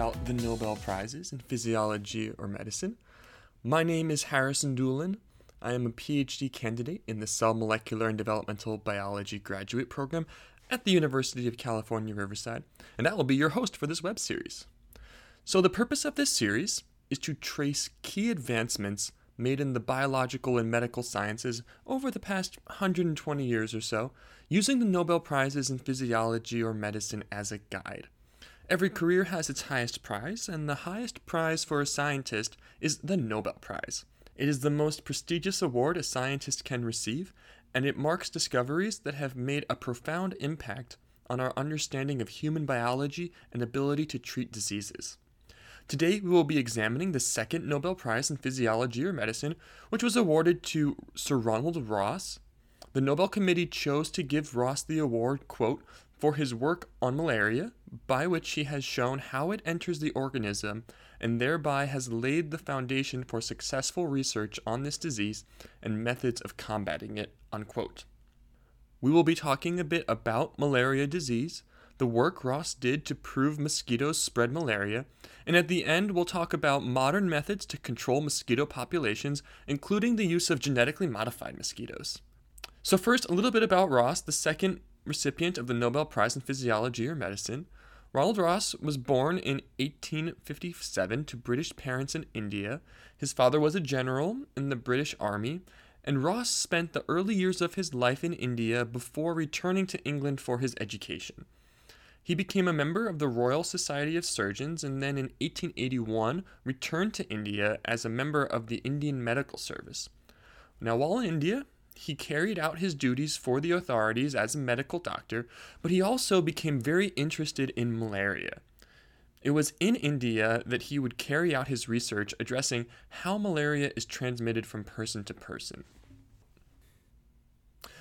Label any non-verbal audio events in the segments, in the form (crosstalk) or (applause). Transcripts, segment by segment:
about the Nobel Prizes in physiology or medicine. My name is Harrison Doolin. I am a PhD candidate in the Cell Molecular and Developmental Biology graduate program at the University of California, Riverside, and I will be your host for this web series. So, the purpose of this series is to trace key advancements made in the biological and medical sciences over the past 120 years or so, using the Nobel Prizes in physiology or medicine as a guide. Every career has its highest prize, and the highest prize for a scientist is the Nobel Prize. It is the most prestigious award a scientist can receive, and it marks discoveries that have made a profound impact on our understanding of human biology and ability to treat diseases. Today, we will be examining the second Nobel Prize in Physiology or Medicine, which was awarded to Sir Ronald Ross. The Nobel Committee chose to give Ross the award, quote, for his work on malaria, by which he has shown how it enters the organism and thereby has laid the foundation for successful research on this disease and methods of combating it, unquote. We will be talking a bit about malaria disease, the work Ross did to prove mosquitoes spread malaria, and at the end, we'll talk about modern methods to control mosquito populations, including the use of genetically modified mosquitoes. So, first, a little bit about Ross, the second recipient of the Nobel Prize in Physiology or Medicine. Ronald Ross was born in 1857 to British parents in India. His father was a general in the British Army, and Ross spent the early years of his life in India before returning to England for his education. He became a member of the Royal Society of Surgeons and then in 1881 returned to India as a member of the Indian Medical Service. Now, while in India, he carried out his duties for the authorities as a medical doctor, but he also became very interested in malaria. It was in India that he would carry out his research addressing how malaria is transmitted from person to person.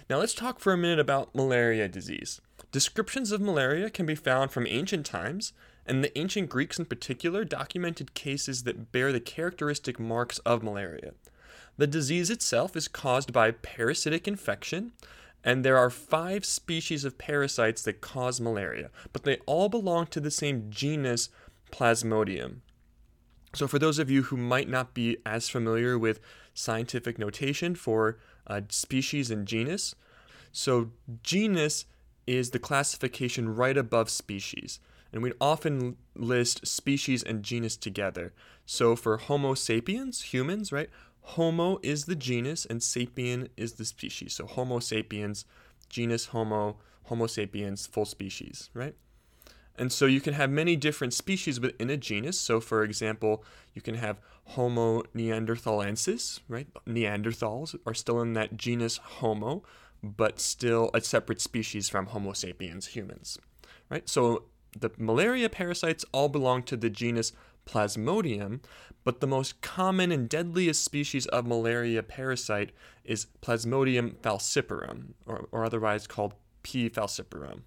Now, let's talk for a minute about malaria disease. Descriptions of malaria can be found from ancient times, and the ancient Greeks in particular documented cases that bear the characteristic marks of malaria. The disease itself is caused by parasitic infection, and there are five species of parasites that cause malaria, but they all belong to the same genus Plasmodium. So, for those of you who might not be as familiar with scientific notation for uh, species and genus, so genus is the classification right above species. And we often list species and genus together. So for Homo sapiens, humans, right? Homo is the genus and sapien is the species. So Homo sapiens, genus Homo, Homo sapiens, full species, right? And so you can have many different species within a genus. So, for example, you can have Homo neanderthalensis, right? Neanderthals are still in that genus Homo, but still a separate species from Homo sapiens humans, right? So the malaria parasites all belong to the genus Plasmodium, but the most common and deadliest species of malaria parasite is Plasmodium falciparum, or, or otherwise called P. falciparum.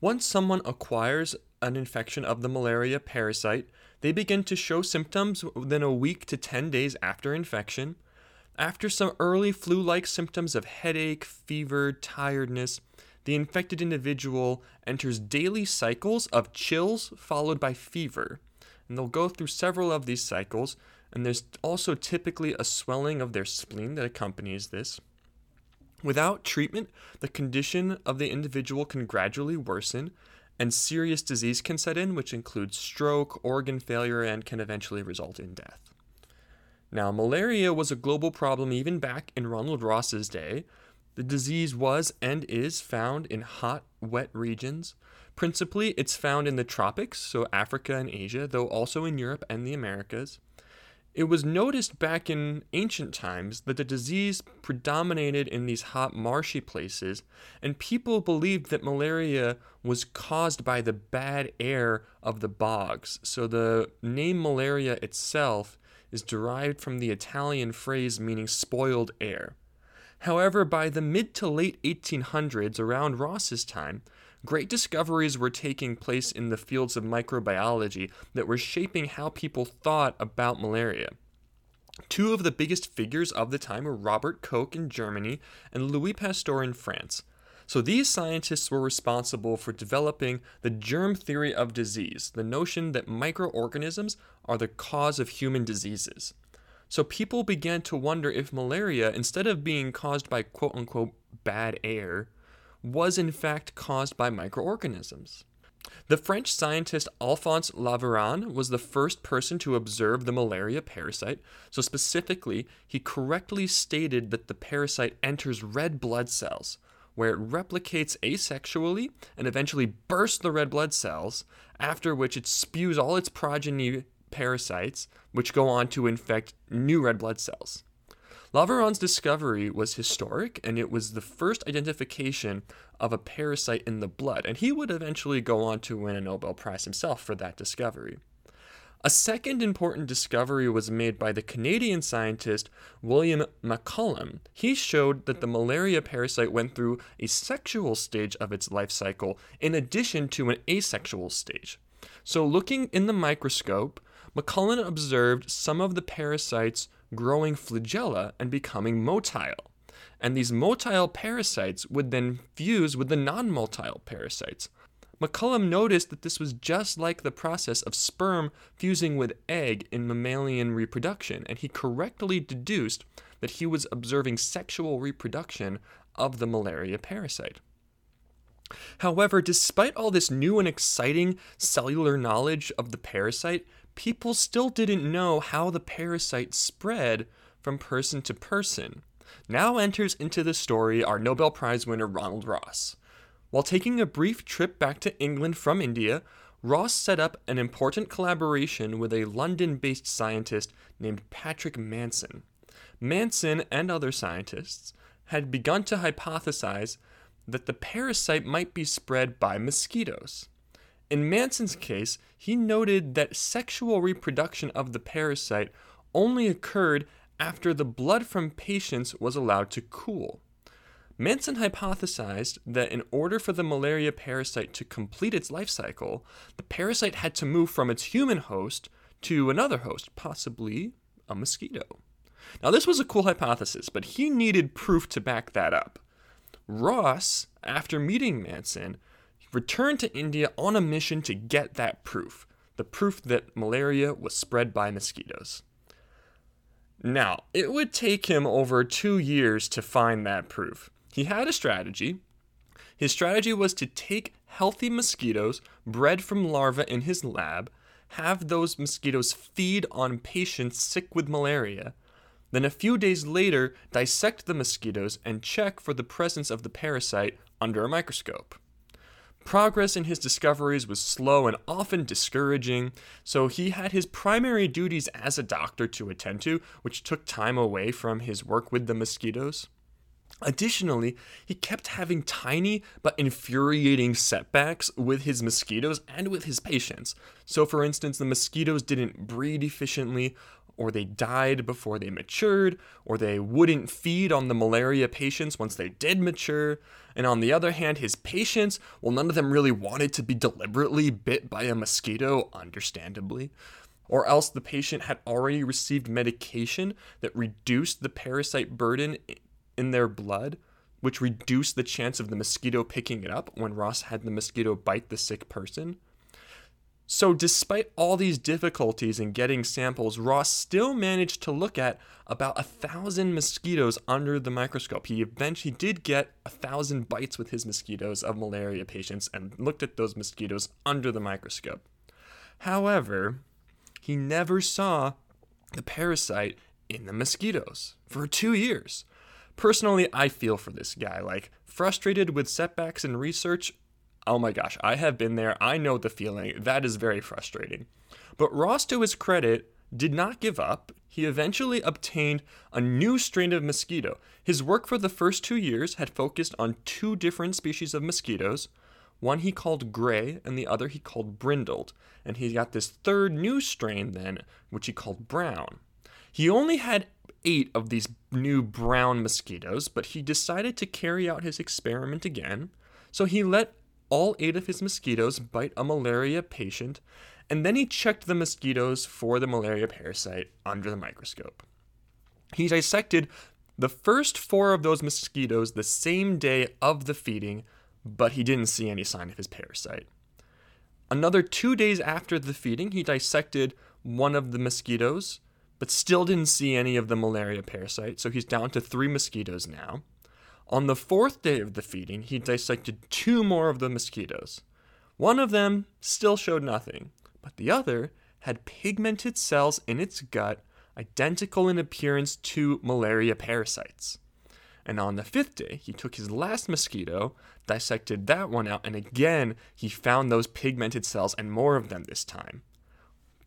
Once someone acquires an infection of the malaria parasite, they begin to show symptoms within a week to 10 days after infection. After some early flu like symptoms of headache, fever, tiredness, the infected individual enters daily cycles of chills followed by fever. And they'll go through several of these cycles, and there's also typically a swelling of their spleen that accompanies this. Without treatment, the condition of the individual can gradually worsen, and serious disease can set in, which includes stroke, organ failure, and can eventually result in death. Now, malaria was a global problem even back in Ronald Ross's day. The disease was and is found in hot, wet regions. Principally, it's found in the tropics, so Africa and Asia, though also in Europe and the Americas. It was noticed back in ancient times that the disease predominated in these hot, marshy places, and people believed that malaria was caused by the bad air of the bogs. So the name malaria itself is derived from the Italian phrase meaning spoiled air. However, by the mid to late 1800s, around Ross's time, great discoveries were taking place in the fields of microbiology that were shaping how people thought about malaria. Two of the biggest figures of the time were Robert Koch in Germany and Louis Pasteur in France. So these scientists were responsible for developing the germ theory of disease, the notion that microorganisms are the cause of human diseases. So people began to wonder if malaria, instead of being caused by quote unquote bad air, was in fact caused by microorganisms. The French scientist Alphonse Laveran was the first person to observe the malaria parasite. So, specifically, he correctly stated that the parasite enters red blood cells, where it replicates asexually and eventually bursts the red blood cells, after which it spews all its progeny parasites, which go on to infect new red blood cells. Laveran's discovery was historic, and it was the first identification of a parasite in the blood, and he would eventually go on to win a Nobel Prize himself for that discovery. A second important discovery was made by the Canadian scientist William MacCallum. He showed that the malaria parasite went through a sexual stage of its life cycle in addition to an asexual stage. So, looking in the microscope, MacCallum observed some of the parasites growing flagella and becoming motile. And these motile parasites would then fuse with the non motile parasites. MacCallum noticed that this was just like the process of sperm fusing with egg in mammalian reproduction, and he correctly deduced that he was observing sexual reproduction of the malaria parasite. However, despite all this new and exciting cellular knowledge of the parasite, people still didn't know how the parasite spread from person to person. Now enters into the story our Nobel Prize winner Ronald Ross. While taking a brief trip back to England from India, Ross set up an important collaboration with a London based scientist named Patrick Manson. Manson and other scientists had begun to hypothesize that the parasite might be spread by mosquitoes. In Manson's case, he noted that sexual reproduction of the parasite only occurred after the blood from patients was allowed to cool. Manson hypothesized that in order for the malaria parasite to complete its life cycle, the parasite had to move from its human host to another host, possibly a mosquito. Now, this was a cool hypothesis, but he needed proof to back that up. Ross, after meeting Manson, returned to India on a mission to get that proof the proof that malaria was spread by mosquitoes. Now, it would take him over two years to find that proof. He had a strategy. His strategy was to take healthy mosquitoes bred from larvae in his lab, have those mosquitoes feed on patients sick with malaria, then a few days later dissect the mosquitoes and check for the presence of the parasite under a microscope. Progress in his discoveries was slow and often discouraging, so he had his primary duties as a doctor to attend to, which took time away from his work with the mosquitoes. Additionally, he kept having tiny but infuriating setbacks with his mosquitoes and with his patients. So, for instance, the mosquitoes didn't breed efficiently, or they died before they matured, or they wouldn't feed on the malaria patients once they did mature. And on the other hand, his patients, well, none of them really wanted to be deliberately bit by a mosquito, understandably. Or else the patient had already received medication that reduced the parasite burden in their blood, which reduced the chance of the mosquito picking it up when Ross had the mosquito bite the sick person. So, despite all these difficulties in getting samples, Ross still managed to look at about a thousand mosquitoes under the microscope. He eventually did get a thousand bites with his mosquitoes of malaria patients and looked at those mosquitoes under the microscope. However, he never saw the parasite in the mosquitoes for two years. Personally, I feel for this guy. Like, frustrated with setbacks in research, Oh my gosh, I have been there. I know the feeling. That is very frustrating. But Ross, to his credit, did not give up. He eventually obtained a new strain of mosquito. His work for the first two years had focused on two different species of mosquitoes. One he called gray, and the other he called brindled. And he got this third new strain then, which he called brown. He only had eight of these new brown mosquitoes, but he decided to carry out his experiment again. So he let all eight of his mosquitoes bite a malaria patient, and then he checked the mosquitoes for the malaria parasite under the microscope. He dissected the first four of those mosquitoes the same day of the feeding, but he didn't see any sign of his parasite. Another two days after the feeding, he dissected one of the mosquitoes, but still didn't see any of the malaria parasite, so he's down to three mosquitoes now. On the fourth day of the feeding, he dissected two more of the mosquitoes. One of them still showed nothing, but the other had pigmented cells in its gut identical in appearance to malaria parasites. And on the fifth day, he took his last mosquito, dissected that one out, and again, he found those pigmented cells and more of them this time.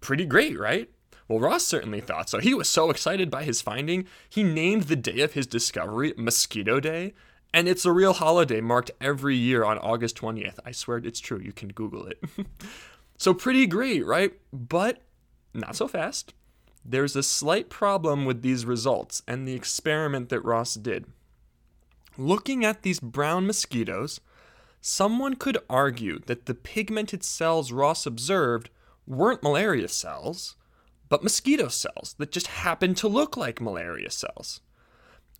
Pretty great, right? Well, Ross certainly thought so. He was so excited by his finding, he named the day of his discovery Mosquito Day, and it's a real holiday marked every year on August 20th. I swear it's true. You can Google it. (laughs) so, pretty great, right? But not so fast. There's a slight problem with these results and the experiment that Ross did. Looking at these brown mosquitoes, someone could argue that the pigmented cells Ross observed weren't malaria cells, but mosquito cells that just happen to look like malaria cells.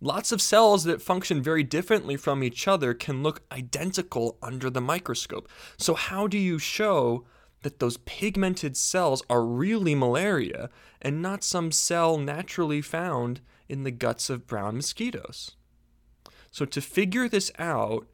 Lots of cells that function very differently from each other can look identical under the microscope. So, how do you show that those pigmented cells are really malaria and not some cell naturally found in the guts of brown mosquitoes? So, to figure this out,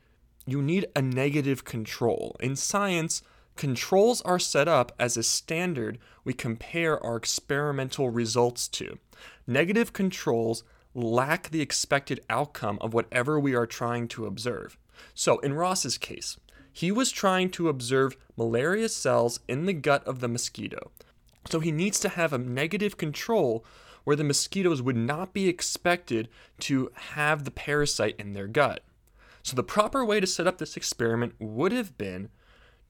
you need a negative control. In science, controls are set up as a standard we compare our experimental results to. Negative controls lack the expected outcome of whatever we are trying to observe. So, in Ross's case, he was trying to observe malaria cells in the gut of the mosquito. So, he needs to have a negative control where the mosquitoes would not be expected to have the parasite in their gut. So, the proper way to set up this experiment would have been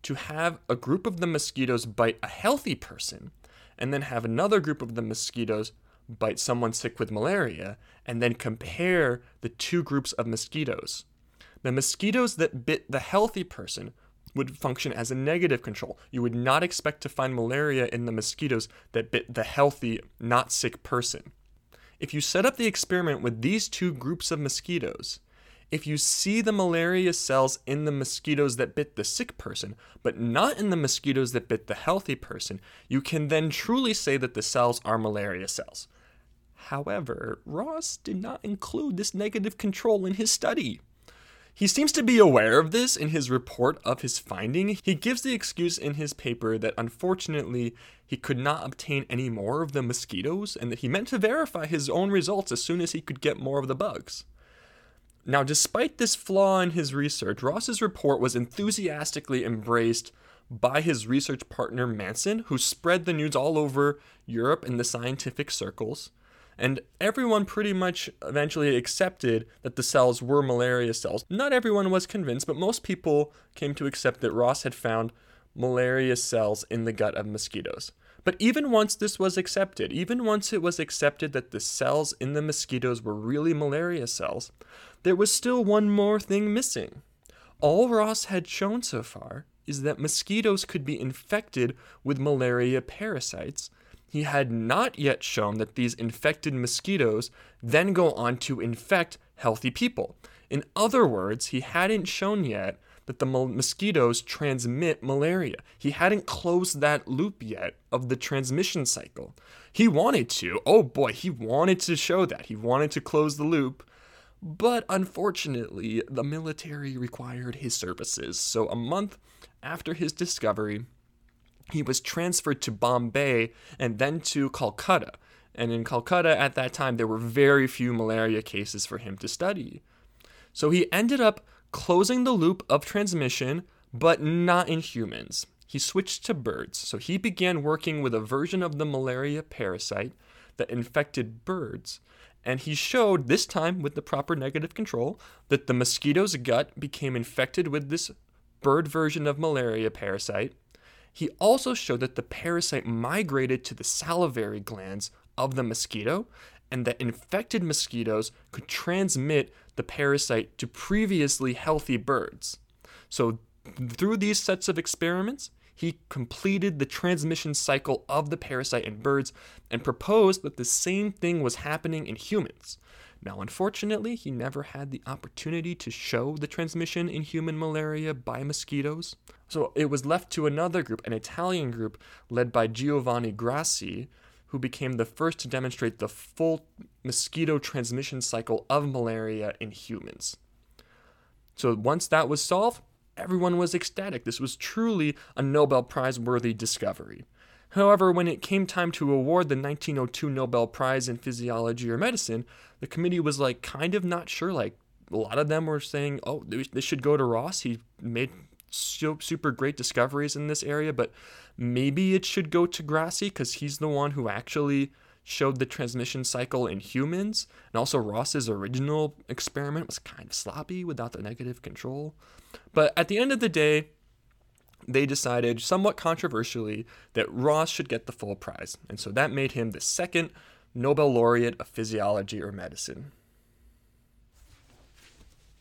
to have a group of the mosquitoes bite a healthy person, and then have another group of the mosquitoes bite someone sick with malaria, and then compare the two groups of mosquitoes. The mosquitoes that bit the healthy person would function as a negative control. You would not expect to find malaria in the mosquitoes that bit the healthy, not sick person. If you set up the experiment with these two groups of mosquitoes, if you see the malaria cells in the mosquitoes that bit the sick person, but not in the mosquitoes that bit the healthy person, you can then truly say that the cells are malaria cells. However, Ross did not include this negative control in his study. He seems to be aware of this in his report of his finding. He gives the excuse in his paper that unfortunately he could not obtain any more of the mosquitoes and that he meant to verify his own results as soon as he could get more of the bugs. Now, despite this flaw in his research, Ross's report was enthusiastically embraced by his research partner Manson, who spread the news all over Europe in the scientific circles and everyone pretty much eventually accepted that the cells were malaria cells. Not everyone was convinced, but most people came to accept that Ross had found malaria cells in the gut of mosquitoes. But even once this was accepted, even once it was accepted that the cells in the mosquitoes were really malaria cells, there was still one more thing missing. All Ross had shown so far is that mosquitoes could be infected with malaria parasites, he had not yet shown that these infected mosquitoes then go on to infect healthy people. In other words, he hadn't shown yet that the mosquitoes transmit malaria. He hadn't closed that loop yet of the transmission cycle. He wanted to. Oh boy, he wanted to show that. He wanted to close the loop. But unfortunately, the military required his services. So a month after his discovery, he was transferred to Bombay and then to Calcutta. And in Calcutta at that time, there were very few malaria cases for him to study. So he ended up closing the loop of transmission, but not in humans. He switched to birds. So he began working with a version of the malaria parasite that infected birds. And he showed, this time with the proper negative control, that the mosquito's gut became infected with this bird version of malaria parasite he also showed that the parasite migrated to the salivary glands of the mosquito and that infected mosquitoes could transmit the parasite to previously healthy birds. So, through these sets of experiments, he completed the transmission cycle of the parasite in birds and proposed that the same thing was happening in humans. Now, unfortunately, he never had the opportunity to show the transmission in human malaria by mosquitoes. So it was left to another group, an Italian group led by Giovanni Grassi, who became the first to demonstrate the full mosquito transmission cycle of malaria in humans. So once that was solved, everyone was ecstatic. This was truly a Nobel Prize worthy discovery. However, when it came time to award the 1902 Nobel Prize in Physiology or Medicine, the committee was like kind of not sure. Like a lot of them were saying, "Oh, this should go to Ross. He made super great discoveries in this area, but maybe it should go to Grassi because he's the one who actually showed the transmission cycle in humans. And also, Ross's original experiment was kind of sloppy without the negative control. But at the end of the day, they decided, somewhat controversially, that Ross should get the full prize. And so that made him the second Nobel laureate of physiology or medicine.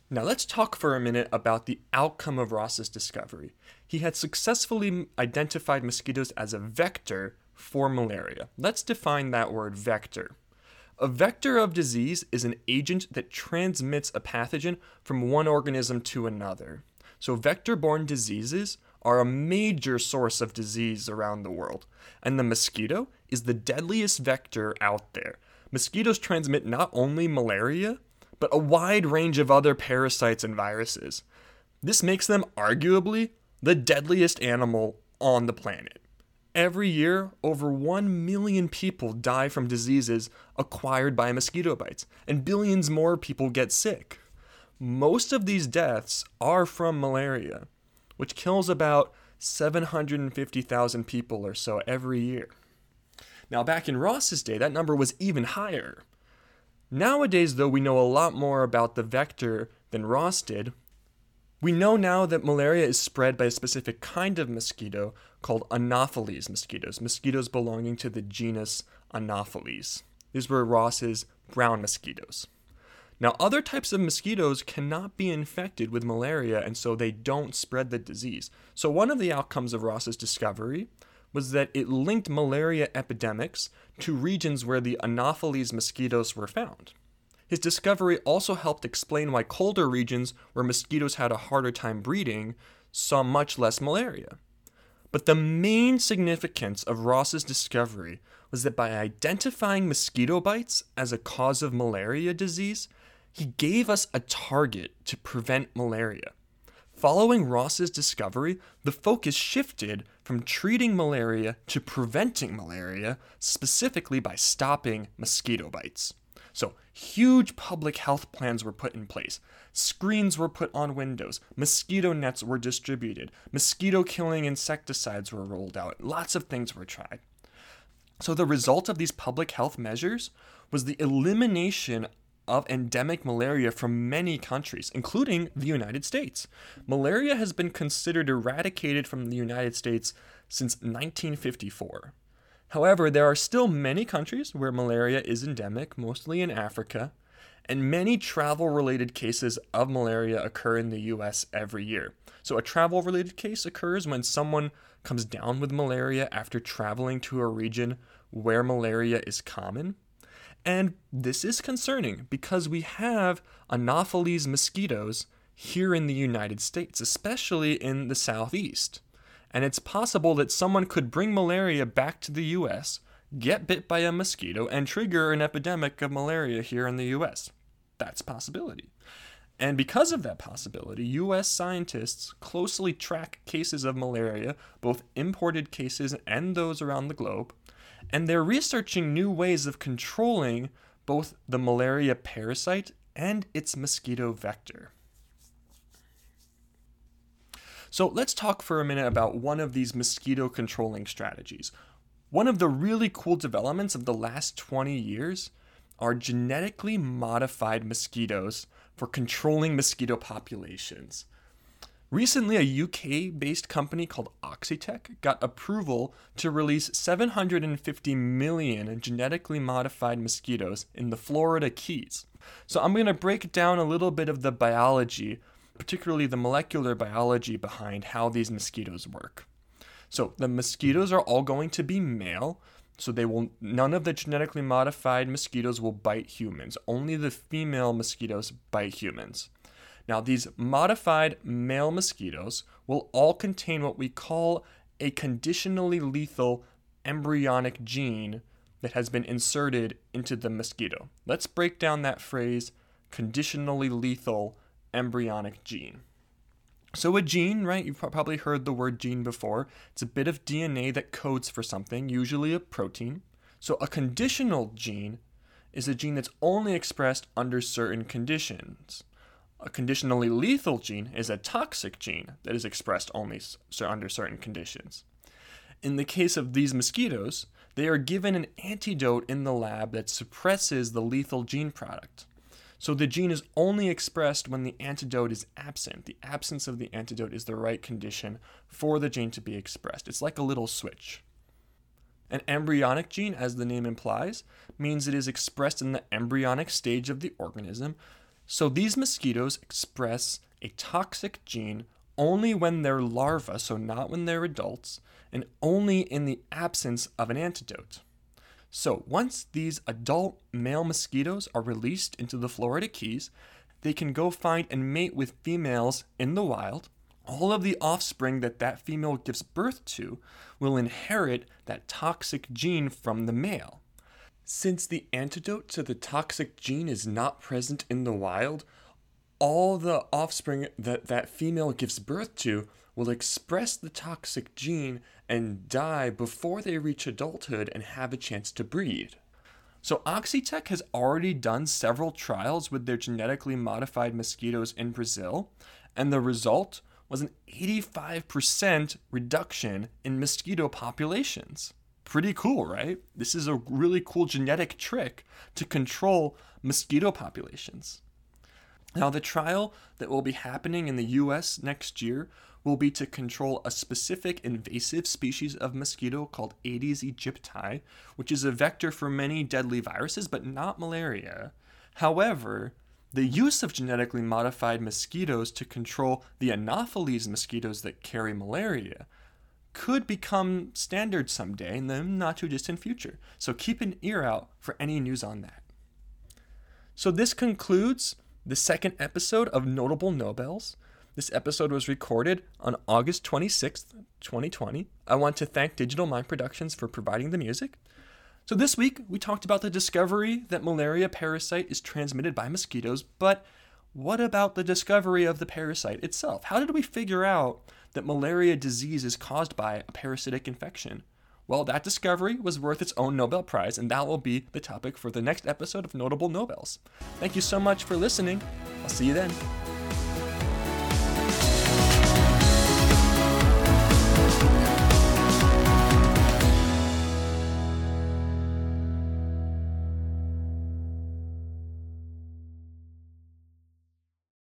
Now let's talk for a minute about the outcome of Ross's discovery. He had successfully identified mosquitoes as a vector for malaria. Let's define that word vector. A vector of disease is an agent that transmits a pathogen from one organism to another. So, vector borne diseases are a major source of disease around the world, and the mosquito is the deadliest vector out there. Mosquitoes transmit not only malaria, but a wide range of other parasites and viruses. This makes them arguably the deadliest animal on the planet. Every year, over 1 million people die from diseases acquired by mosquito bites, and billions more people get sick. Most of these deaths are from malaria, which kills about 750,000 people or so every year. Now, back in Ross's day, that number was even higher. Nowadays, though, we know a lot more about the vector than Ross did. We know now that malaria is spread by a specific kind of mosquito called Anopheles mosquitoes, mosquitoes belonging to the genus Anopheles. These were Ross's brown mosquitoes. Now, other types of mosquitoes cannot be infected with malaria, and so they don't spread the disease. So, one of the outcomes of Ross's discovery was that it linked malaria epidemics to regions where the Anopheles mosquitoes were found. His discovery also helped explain why colder regions where mosquitoes had a harder time breeding saw much less malaria. But the main significance of Ross's discovery was that by identifying mosquito bites as a cause of malaria disease, he gave us a target to prevent malaria. Following Ross's discovery, the focus shifted from treating malaria to preventing malaria, specifically by stopping mosquito bites. So, huge public health plans were put in place. Screens were put on windows. Mosquito nets were distributed. Mosquito killing insecticides were rolled out. Lots of things were tried. So, the result of these public health measures was the elimination of endemic malaria from many countries, including the United States. Malaria has been considered eradicated from the United States since 1954. However, there are still many countries where malaria is endemic, mostly in Africa, and many travel related cases of malaria occur in the US every year. So, a travel related case occurs when someone comes down with malaria after traveling to a region where malaria is common. And this is concerning because we have Anopheles mosquitoes here in the United States, especially in the southeast. And it's possible that someone could bring malaria back to the US, get bit by a mosquito, and trigger an epidemic of malaria here in the US. That's possibility. And because of that possibility, US scientists closely track cases of malaria, both imported cases and those around the globe, and they're researching new ways of controlling both the malaria parasite and its mosquito vector. So let's talk for a minute about one of these mosquito controlling strategies. One of the really cool developments of the last 20 years are genetically modified mosquitoes for controlling mosquito populations. Recently, a UK based company called Oxitec got approval to release 750 million genetically modified mosquitoes in the Florida Keys. So, I'm going to break down a little bit of the biology, particularly the molecular biology behind how these mosquitoes work. So, the mosquitoes are all going to be male. So they will none of the genetically modified mosquitoes will bite humans. Only the female mosquitoes bite humans. Now these modified male mosquitoes will all contain what we call a conditionally lethal embryonic gene that has been inserted into the mosquito. Let's break down that phrase conditionally lethal embryonic gene. So, a gene, right? You've probably heard the word gene before. It's a bit of DNA that codes for something, usually a protein. So, a conditional gene is a gene that's only expressed under certain conditions. A conditionally lethal gene is a toxic gene that is expressed only under certain conditions. In the case of these mosquitoes, they are given an antidote in the lab that suppresses the lethal gene product. So the gene is only expressed when the antidote is absent. The absence of the antidote is the right condition for the gene to be expressed. It's like a little switch. An embryonic gene, as the name implies, means it is expressed in the embryonic stage of the organism. So these mosquitoes express a toxic gene only when they're larvae, so not when they're adults, and only in the absence of an antidote. So, once these adult male mosquitoes are released into the Florida Keys, they can go find and mate with females in the wild. All of the offspring that that female gives birth to will inherit that toxic gene from the male. Since the antidote to the toxic gene is not present in the wild, all the offspring that that female gives birth to will express the toxic gene and die before they reach adulthood and have a chance to breed. So, Oxitec has already done several trials with their genetically modified mosquitoes in Brazil, and the result was an 85% reduction in mosquito populations. Pretty cool, right? This is a really cool genetic trick to control mosquito populations. Now, the trial that will be happening in the US next year will be to control a specific invasive species of mosquito called Aedes aegypti, which is a vector for many deadly viruses, but not malaria. However, the use of genetically modified mosquitoes to control the Anopheles mosquitoes that carry malaria could become standard someday in the not too distant future. So keep an ear out for any news on that. So this concludes the second episode of Notable Nobels. This episode was recorded on August 26th, 2020. I want to thank Digital Mind Productions for providing the music. So, this week we talked about the discovery that malaria parasite is transmitted by mosquitoes, but what about the discovery of the parasite itself? How did we figure out that malaria disease is caused by a parasitic infection? Well, that discovery was worth its own Nobel Prize, and that will be the topic for the next episode of Notable Nobels. Thank you so much for listening. I'll see you then.